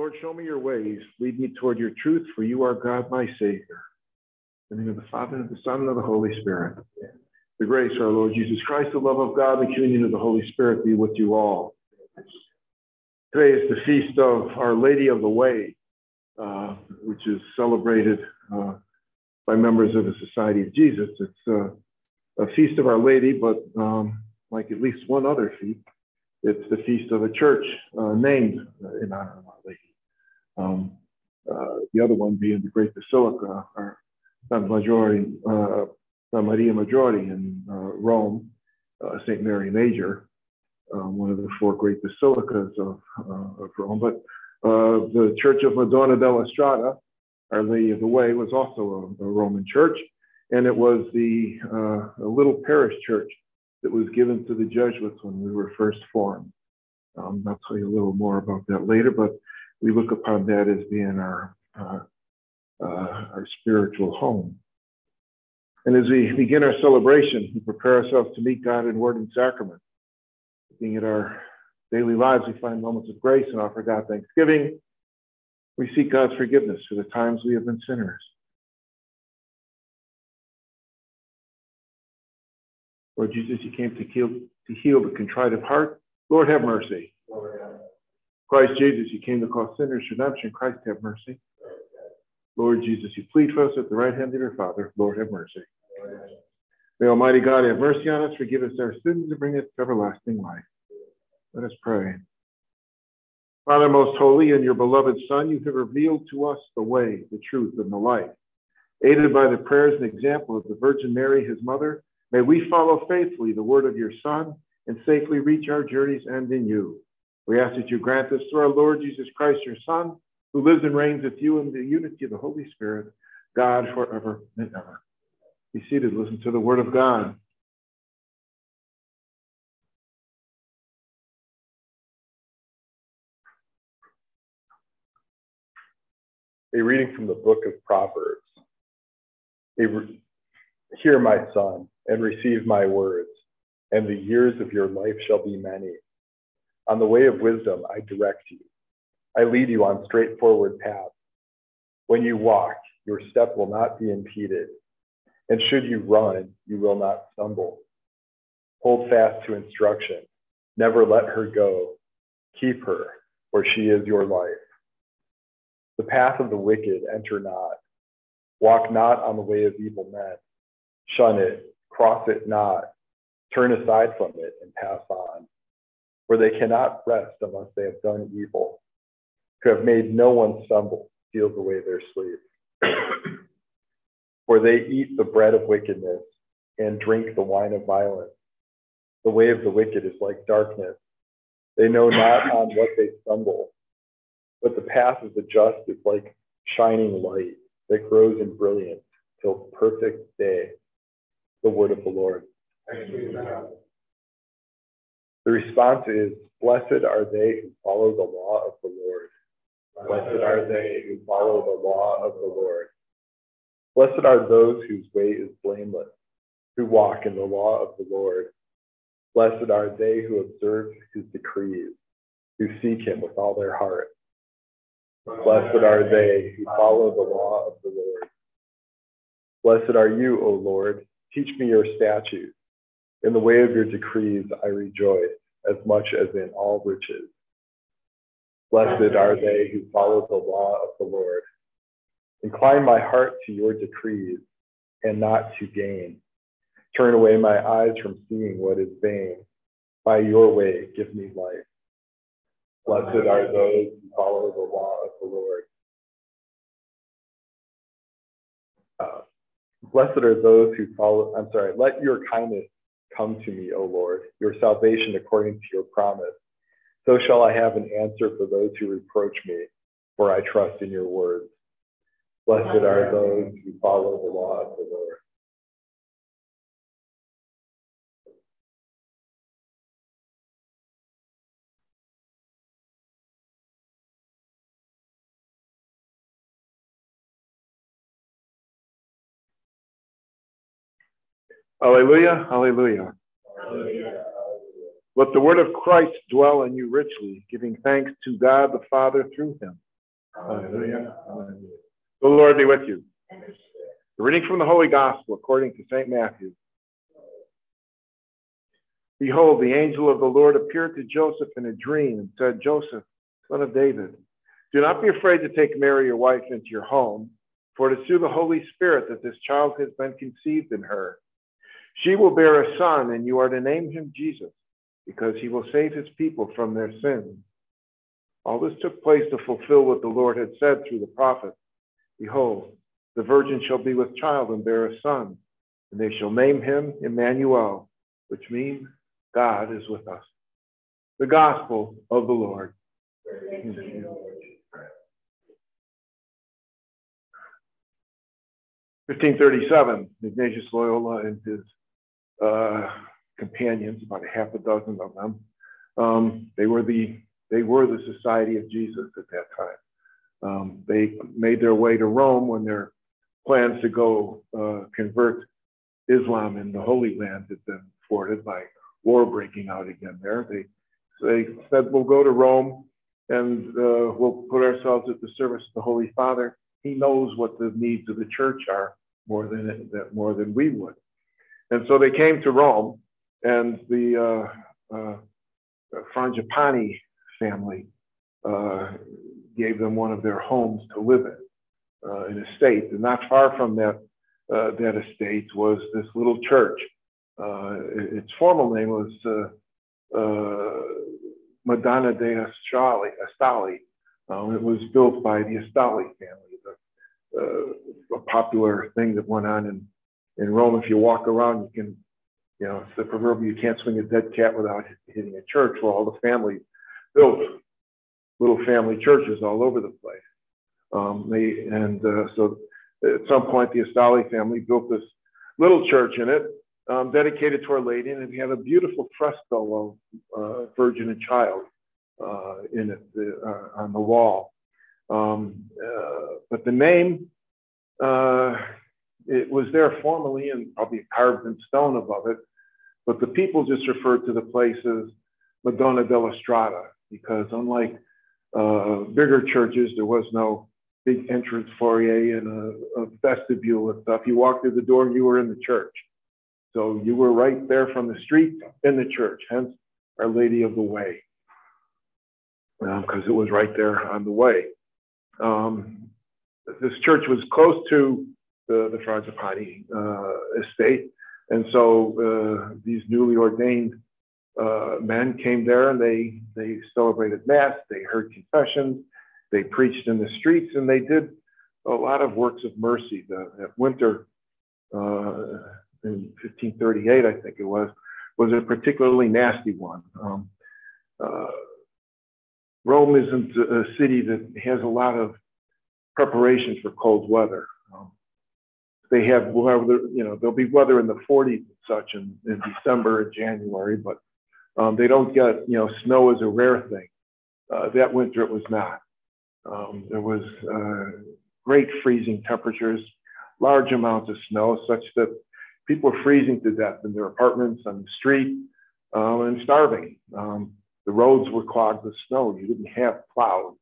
Lord, show me your ways. Lead me toward your truth, for you are God, my Savior. In the name of the Father, and of the Son, and of the Holy Spirit. The grace of our Lord Jesus Christ, the love of God, the communion of the Holy Spirit be with you all. Today is the feast of Our Lady of the Way, uh, which is celebrated uh, by members of the Society of Jesus. It's uh, a feast of Our Lady, but um, like at least one other feast, it's the feast of a church uh, named in honor of Our Lady. Um, uh, the other one being the Great Basilica, or San Maggiore, uh, San Maria Maggiore in uh, Rome, uh, St. Mary Major, um, one of the four great basilicas of, uh, of Rome. But uh, the Church of Madonna della Strada, Our Lady of the Way, was also a, a Roman church, and it was the uh, little parish church that was given to the Jesuits when we were first formed. Um, I'll tell you a little more about that later, but we look upon that as being our uh, uh, our spiritual home. And as we begin our celebration, we prepare ourselves to meet God in word and sacrament. Being in our daily lives, we find moments of grace and offer God thanksgiving. We seek God's forgiveness for the times we have been sinners. Lord Jesus, you came to heal, to heal the contrite of heart. Lord, have mercy. Christ Jesus, you came to cause sinners redemption. Christ, have mercy. Lord Jesus, you plead for us at the right hand of your Father. Lord, have mercy. May Almighty God have mercy on us, forgive us our sins, and bring us to everlasting life. Let us pray. Father, most holy, and your beloved Son, you have revealed to us the way, the truth, and the life. Aided by the prayers and example of the Virgin Mary, his mother, may we follow faithfully the word of your Son and safely reach our journey's end in you. We ask that you grant this through our Lord Jesus Christ, your Son, who lives and reigns with you in the unity of the Holy Spirit, God forever and ever. Be seated, listen to the word of God. A reading from the book of Proverbs. Re- Hear, my son, and receive my words, and the years of your life shall be many. On the way of wisdom I direct you I lead you on straightforward paths. When you walk, your step will not be impeded. And should you run, you will not stumble. Hold fast to instruction. Never let her go. Keep her, for she is your life. The path of the wicked enter not. Walk not on the way of evil men. Shun it, cross it not. Turn aside from it and pass on. For they cannot rest unless they have done evil who have made no one stumble, steals away their sleep. For they eat the bread of wickedness and drink the wine of violence. The way of the wicked is like darkness. They know not on what they stumble. But the path of the just is like shining light that grows in brilliance till perfect day. The word of the Lord. The response is Blessed are they who follow the law of the Lord. Blessed are they who follow the law of the Lord. Blessed are those whose way is blameless, who walk in the law of the Lord. Blessed are they who observe his decrees, who seek him with all their heart. Blessed are they who follow the law of the Lord. Blessed are you, O Lord. Teach me your statutes. In the way of your decrees I rejoice as much as in all riches. Blessed are they who follow the law of the Lord. Incline my heart to your decrees and not to gain. Turn away my eyes from seeing what is vain. By your way, give me life. Blessed are those who follow the law of the Lord. Uh, blessed are those who follow, I'm sorry, let your kindness come to me, O Lord, your salvation according to your promise. So shall I have an answer for those who reproach me, for I trust in your words. Blessed are those who follow the law of the Lord. Hallelujah, hallelujah. hallelujah. Let the word of Christ dwell in you richly, giving thanks to God the Father through him. Hallelujah. The Lord be with you. The reading from the Holy Gospel according to St. Matthew. Behold, the angel of the Lord appeared to Joseph in a dream and said, Joseph, son of David, do not be afraid to take Mary, your wife, into your home, for it is through the Holy Spirit that this child has been conceived in her. She will bear a son, and you are to name him Jesus, because he will save his people from their sins. All this took place to fulfill what the Lord had said through the prophet. Behold, the virgin shall be with child and bear a son, and they shall name him Emmanuel, which means God is with us. The gospel of the Lord. 1537, Ignatius Loyola and his uh, companions, about a half a dozen of them, um, they were the they were the Society of Jesus at that time. Um, they made their way to Rome when their plans to go uh, convert Islam in the Holy Land had been thwarted by war breaking out again there. They, they said, We'll go to Rome and uh, we'll put ourselves at the service of the Holy Father. He knows what the needs of the church are more than, more than we would. And so they came to Rome, and the uh, uh, Frangipani family uh, gave them one of their homes to live in, uh, an estate. And not far from that, uh, that estate was this little church uh, its formal name was uh, Madonna de. Astalli. Um, it was built by the Astalli family, the, a popular thing that went on in, in Rome. If you walk around, you can, you know, it's the proverbial you can't swing a dead cat without hitting a church. Well, all the families built little family churches all over the place. Um, they, and uh, so at some point, the Astalli family built this little church in it um, dedicated to Our Lady, and we had a beautiful fresco of uh, Virgin and Child uh, in it uh, on the wall. Um, uh, but the name, uh, it was there formally and probably carved in stone above it, but the people just referred to the place as Madonna della Strada because unlike uh, bigger churches, there was no big entrance foyer and a, a vestibule and stuff. You walked through the door and you were in the church. So you were right there from the street in the church, hence Our Lady of the Way, because um, it was right there on the way. Um, this church was close to the, the Frangipani uh, estate, and so uh, these newly ordained uh, men came there and they, they celebrated Mass, they heard confessions, they preached in the streets, and they did a lot of works of mercy. The, that winter, in 1538, I think it was, was a particularly nasty one. Um, uh, Rome isn't a city that has a lot of preparation for cold weather. They have weather, you know, there'll be weather in the 40s and such in, in December and January, but um, they don't get, you know, snow is a rare thing. Uh, that winter it was not. Um, there was uh, great freezing temperatures, large amounts of snow, such that people were freezing to death in their apartments on the street um, and starving. Um, the roads were clogged with snow. You didn't have plows.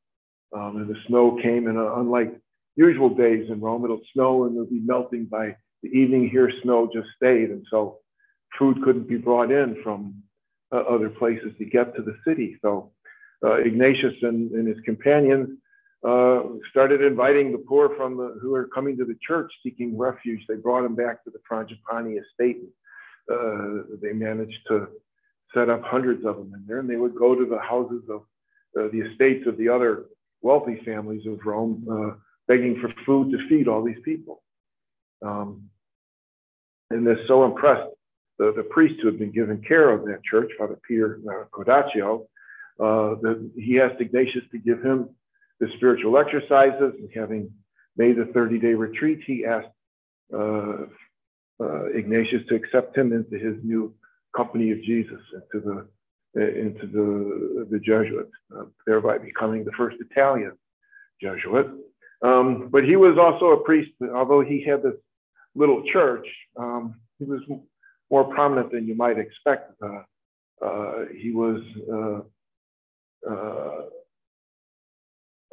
Um, and the snow came in, a, unlike usual days in Rome, it'll snow and it'll be melting by the evening. Here, snow just stayed. And so food couldn't be brought in from uh, other places to get to the city. So uh, Ignatius and, and his companions uh, started inviting the poor from the, who were coming to the church seeking refuge. They brought them back to the Frangipani estate. Uh, they managed to set up hundreds of them in there, and they would go to the houses of uh, the estates of the other wealthy families of Rome, uh, begging for food to feed all these people. Um, and they're so impressed. The, the priest who had been given care of that church, Father Peter uh, Codacio, uh, that he asked Ignatius to give him the spiritual exercises and having made the 30 day retreat, he asked uh, uh, Ignatius to accept him into his new company of Jesus, into the into the, the Jesuits, uh, thereby becoming the first Italian Jesuit. Um, but he was also a priest, although he had this little church, um, he was more prominent than you might expect. Uh, uh, he was uh, uh,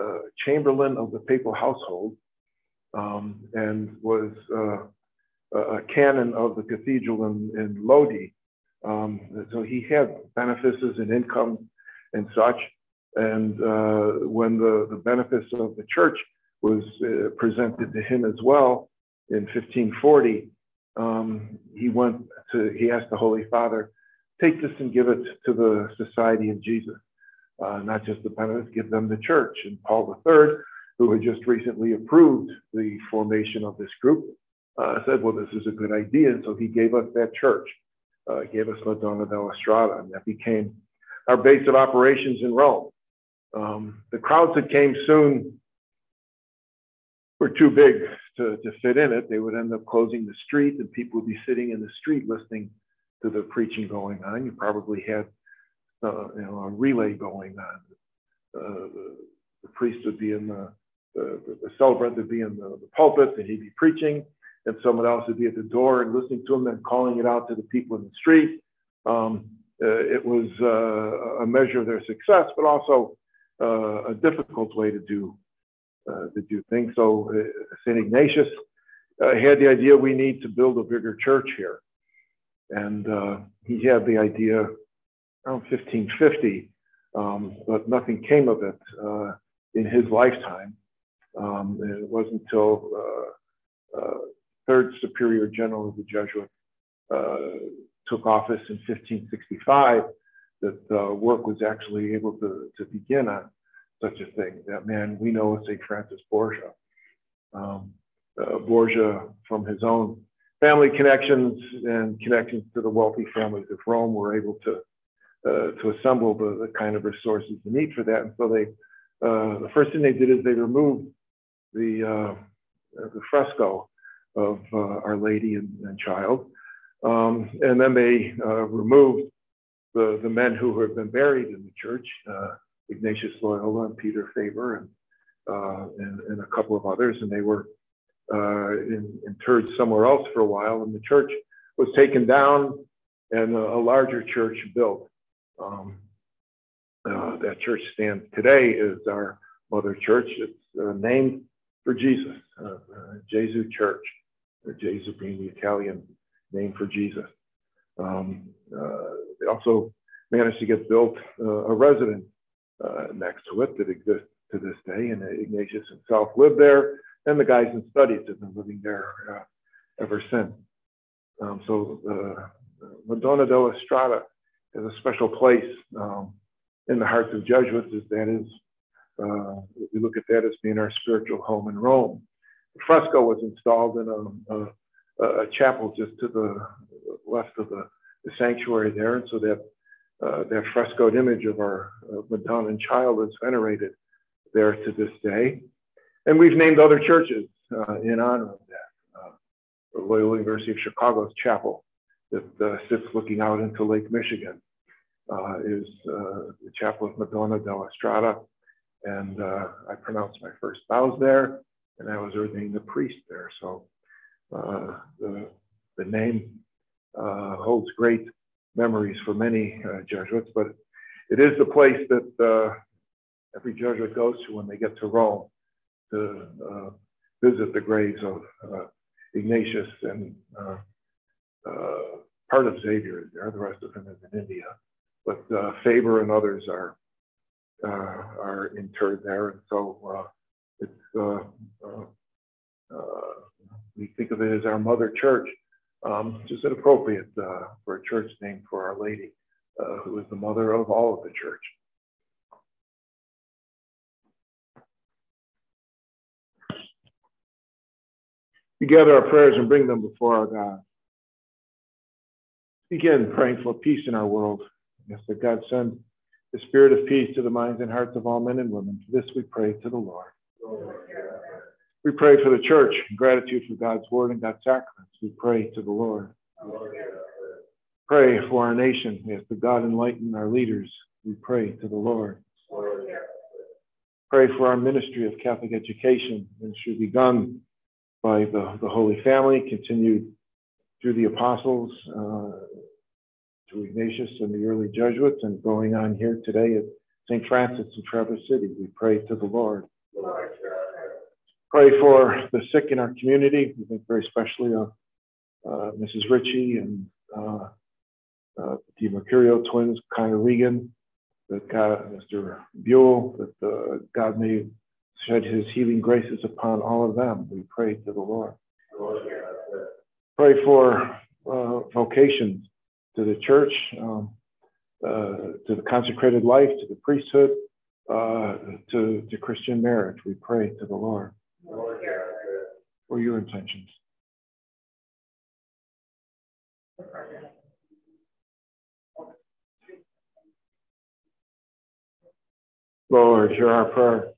uh, chamberlain of the papal household um, and was uh, a canon of the cathedral in, in Lodi. Um, so he had benefices and income and such. And when the, the benefice of the church was uh, presented to him as well in 1540, um, he went to, he asked the Holy Father, take this and give it to the Society of Jesus, uh, not just the Penitents, give them the church. And Paul III, who had just recently approved the formation of this group, uh, said, well, this is a good idea. And so he gave us that church, uh, gave us Madonna della Strada, and that became our base of operations in Rome. Um, the crowds that came soon were too big to, to fit in it. They would end up closing the street, and people would be sitting in the street listening to the preaching going on. You probably had uh, you know, a relay going on. Uh, the, the, priest would be in the, the, the celebrant would be in the, the, pulpit, and he'd be preaching, and someone else would be at the door and listening to him and calling it out to the people in the street. Um, uh, it was uh, a measure of their success, but also uh, a difficult way to do uh, you think. So St. Ignatius had the idea we need to build a bigger church here. And uh, he had the idea around 1550, um, but nothing came of it uh, in his lifetime. Um, it wasn't until uh, uh, third superior general of the Jesuits uh, took office in 1565 that uh, work was actually able to, to begin on such a thing. That man we know as St. Francis Borgia. Um, Borgia, from his own family connections and connections to the wealthy families of Rome were able to uh, to assemble the, the, kind of resources they need for that. And so they, uh, the first thing they did is they removed the uh, the fresco of uh, Our Lady and, and Child, um, and then they uh, removed the the men who had been buried in the church, uh, Ignatius Loyola and Peter Faber and, and and a couple of others, and they were uh, in, interred somewhere else for a while, and the church was taken down and a, a larger church built. Um, uh, that church stands today is our mother church. It's uh, named for Jesus, uh, uh, Gesù Church, or Gesù being the Italian name for Jesus. Um, uh, they also managed to get built a residence next to it that exists to this day, and Ignatius himself lived there and the guys in studies have been living there uh, ever since. Um, so uh, Madonna della Strada is a special place um, in the hearts of Jesuits. As that is, uh, we look at that as being our spiritual home in Rome. The fresco was installed in a, a, a chapel just to the left of the, the sanctuary there, and so that uh, that frescoed image of our uh, Madonna and Child is venerated there to this day. And we've named other churches uh, in honor of that. Uh, the Loyola University of Chicago's chapel that uh, sits looking out into Lake Michigan uh, is the chapel of Madonna della Strada. And I pronounced my first vows there, and I was ordained a priest there. So the, the name holds great memories for many Jesuits, but it is the place that every Jesuit goes to when they get to Rome to uh, visit the graves of uh, Ignatius and uh, uh, part of Xavier. Is there. The rest of him is in India, but Faber and others are are interred there, and so it's we think of it as our mother church, um, which is appropriate uh, for a church named for Our Lady, uh, who is the mother of all of the church. We gather our prayers and bring them before our God. Begin praying for peace in our world. Yes, that God send the spirit of peace to the minds and hearts of all men and women. For this we pray to the Lord. We pray for the church, in gratitude for God's word and God's sacraments. We pray to the Lord. Pray for our nation. Yes, that God enlighten our leaders. We pray to the Lord. Pray for our ministry of Catholic education, should begun by the, the Holy Family, continued through the apostles, uh, to Ignatius and the early Jesuits, and going on here today at St. Francis in Traverse City, we pray to the Lord. Pray for the sick in our community. We think very especially of uh, Mrs. Ritchie and uh, uh, the Mercurio twins, Connor Regan, that God, Mr. Buell, that uh, God may shed his healing graces upon all of them. We pray to the Lord. Pray for uh, vocations to the church, um, uh, to the consecrated life, to the priesthood, uh, to, to Christian marriage. We pray to the Lord. For your intentions. Lord, hear our prayer.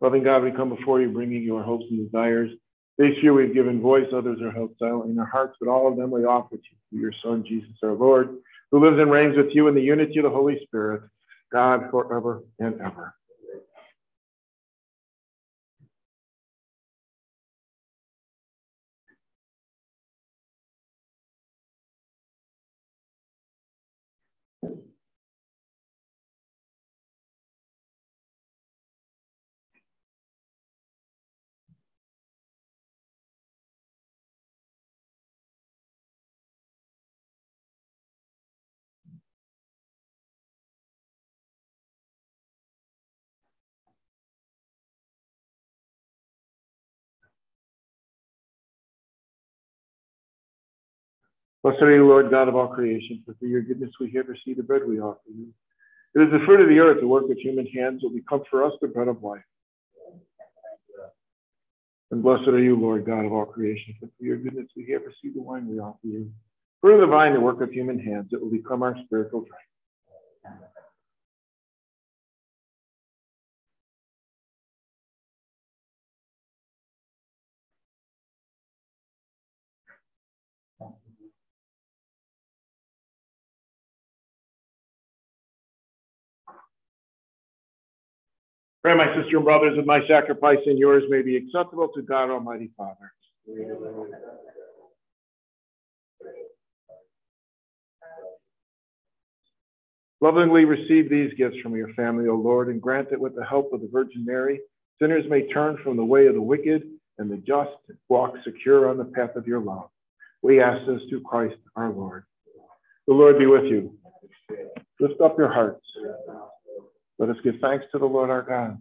Loving God, we come before you, bringing your hopes and desires. This year we've given voice, others are held silent in our hearts, but all of them we offer to you your Son, Jesus our Lord, who lives and reigns with you in the unity of the Holy Spirit, God forever and ever. Blessed are you, Lord God of all creation, for through your goodness we have received the bread we offer you. It is the fruit of the earth, the work of human hands, that will become for us the bread of life. And blessed are you, Lord God of all creation, for through your goodness we have received the wine we offer you. Fruit of the vine, the work of human hands, it will become our spiritual drink. Pray, my sister and brothers, that my sacrifice and yours may be acceptable to God Almighty Father. Lovingly receive these gifts from your family, O Lord, and grant that with the help of the Virgin Mary, sinners may turn from the way of the wicked and the just walk secure on the path of your love. We ask this through Christ our Lord. The Lord be with you. Lift up your hearts. Let us give thanks to the Lord our God.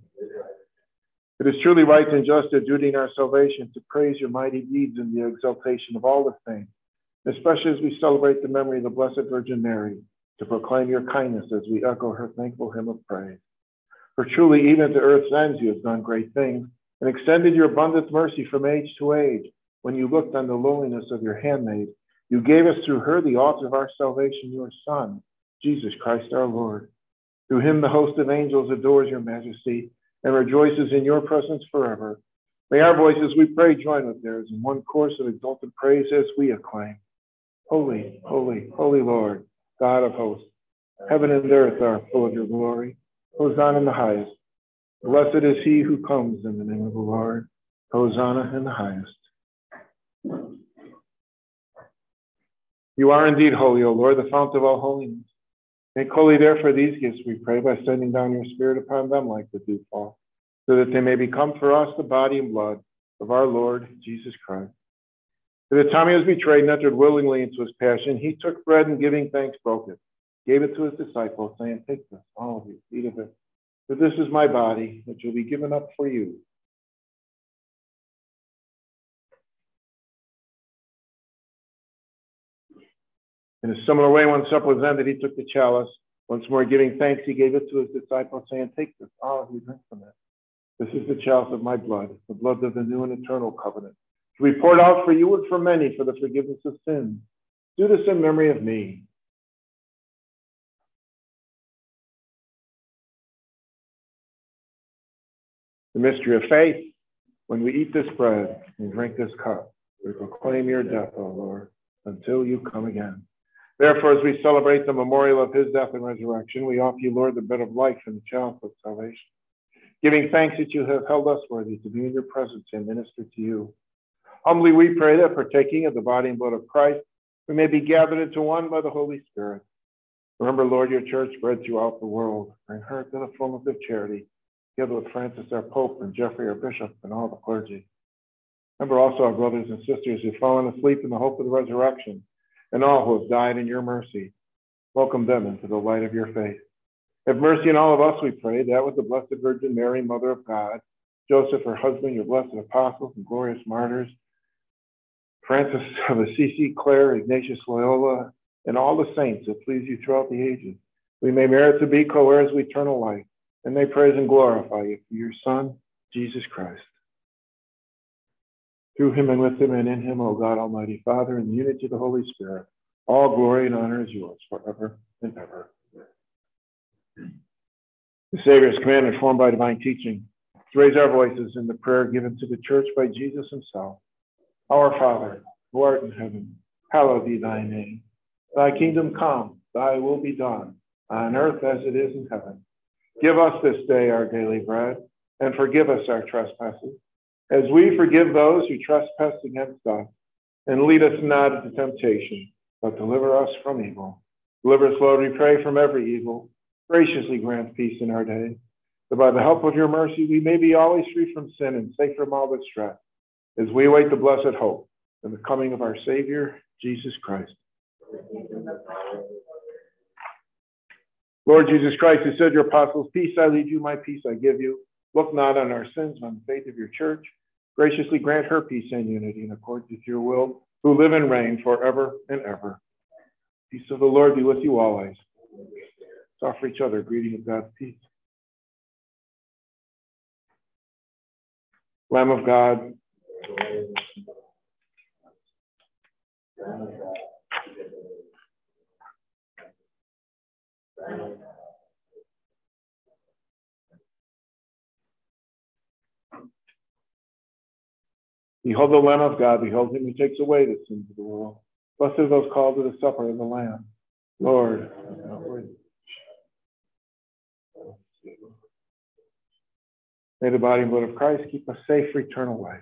It is truly right and just a duty in our salvation to praise your mighty deeds in the exaltation of all the saints, especially as we celebrate the memory of the Blessed Virgin Mary, to proclaim your kindness as we echo her thankful hymn of praise. For truly, even to earth's ends, you have done great things and extended your abundant mercy from age to age. When you looked on the lowliness of your handmaid, you gave us through her the author of our salvation, your Son, Jesus Christ our Lord. Through him, the host of angels adores your majesty and rejoices in your presence forever. May our voices, we pray, join with theirs in one chorus of exalted praise as we acclaim. Holy, holy, holy Lord, God of hosts, heaven and earth are full of your glory. Hosanna in the highest. Blessed is he who comes in the name of the Lord. Hosanna in the highest. You are indeed holy, O Lord, the fount of all holiness. Make holy, therefore, these gifts, we pray, by sending down your Spirit upon them like the dewfall, so that they may become for us the body and blood of our Lord Jesus Christ. At the time he was betrayed and entered willingly into his passion, he took bread and giving thanks broke it, gave it to his disciples, saying, Take this, all of you, eat of it. For this is my body, which will be given up for you. In a similar way, when supper was ended, he took the chalice. Once more giving thanks, he gave it to his disciples, saying, Take this, all you drink from it. This is the chalice of my blood, the blood of the new and eternal covenant, to be poured out for you and for many for the forgiveness of sins. Do this in memory of me. The mystery of faith. When we eat this bread and drink this cup, we proclaim your death, O Lord, until you come again. Therefore, as we celebrate the memorial of his death and resurrection, we offer you, Lord, the bread of life and the chalice of salvation, giving thanks that you have held us worthy to be in your presence and minister to you. Humbly we pray that partaking of the body and blood of Christ, we may be gathered into one by the Holy Spirit. Remember, Lord, your church spread throughout the world. Bring her to the fullness of charity, together with Francis, our Pope, and Jeffrey, our Bishop, and all the clergy. Remember also our brothers and sisters who've fallen asleep in the hope of the resurrection, and all who have died in your mercy. Welcome them into the light of your faith. Have mercy on all of us, we pray, that with the Blessed Virgin Mary, Mother of God, Joseph, her husband, your blessed apostles and glorious martyrs, Francis of Assisi, Clare, Ignatius Loyola, and all the saints that please you throughout the ages. We may merit to be co-heirs of eternal life, and may praise and glorify you for your Son, Jesus Christ. Through him and with him and in him, O God, Almighty Father, in the unity of the Holy Spirit, all glory and honor is yours forever and ever. The Savior's command, informed by divine teaching, to raise our voices in the prayer given to the church by Jesus himself. Our Father, who art in heaven, hallowed be thy name. Thy kingdom come, thy will be done, on earth as it is in heaven. Give us this day our daily bread, and forgive us our trespasses, as we forgive those who trespass against us. And lead us not into temptation, but deliver us from evil. Deliver us, Lord, we pray, from every evil. Graciously grant peace in our day, that by the help of your mercy we may be always free from sin and safe from all distress, as we await the blessed hope and the coming of our Savior, Jesus Christ. Lord Jesus Christ, who said to your apostles, Peace I leave you, my peace I give you. Look not on our sins, but on the faith of your church. Graciously grant her peace and unity in accordance with your will, who live and reign forever and ever. Peace of the Lord be with you always. Let's offer each other a greeting of God's peace. Lamb of God. Behold the Lamb of God, behold him who takes away the sins of the world. Blessed are those called to the supper of the Lamb. Lord, May the body and blood of Christ keep us safe for eternal life.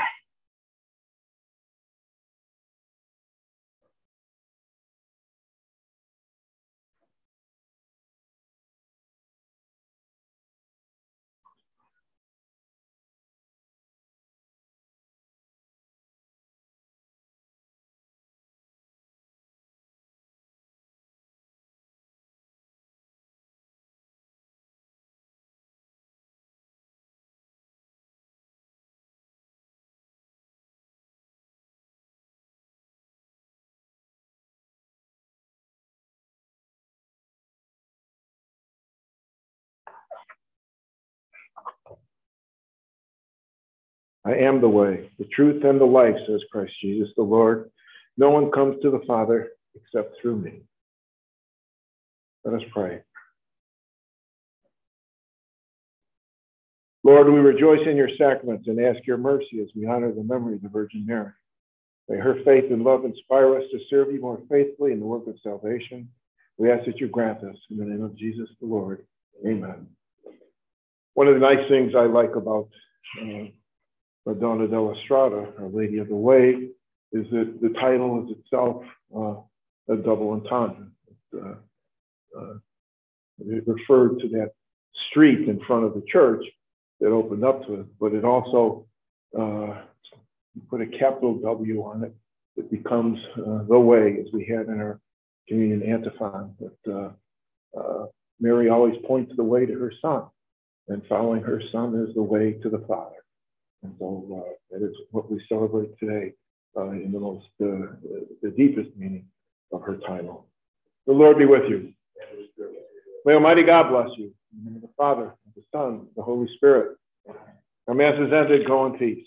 I am the way, the truth, and the life, says Christ Jesus the Lord. No one comes to the Father except through me. Let us pray. Lord, we rejoice in your sacraments and ask your mercy as we honor the memory of the Virgin Mary. May her faith and love inspire us to serve you more faithfully in the work of salvation. We ask that you grant us in the name of Jesus the Lord. Amen. One of the nice things I like about uh, Madonna della Strada, Our Lady of the Way, is that the title is itself uh, a double entendre. It, uh, uh, it referred to that street in front of the church that opened up to it, but it also uh, put a capital W on it. It becomes uh, the way, as we had in our communion antiphon, that Mary always points the way to her son, and following her son is the way to the Father. And so uh, that is what we celebrate today uh, in the most, uh, the deepest meaning of her title. The Lord be with you. May Almighty God bless you. In the name of the Father, the Son, the Holy Spirit. Our Mass is ended. Go in peace.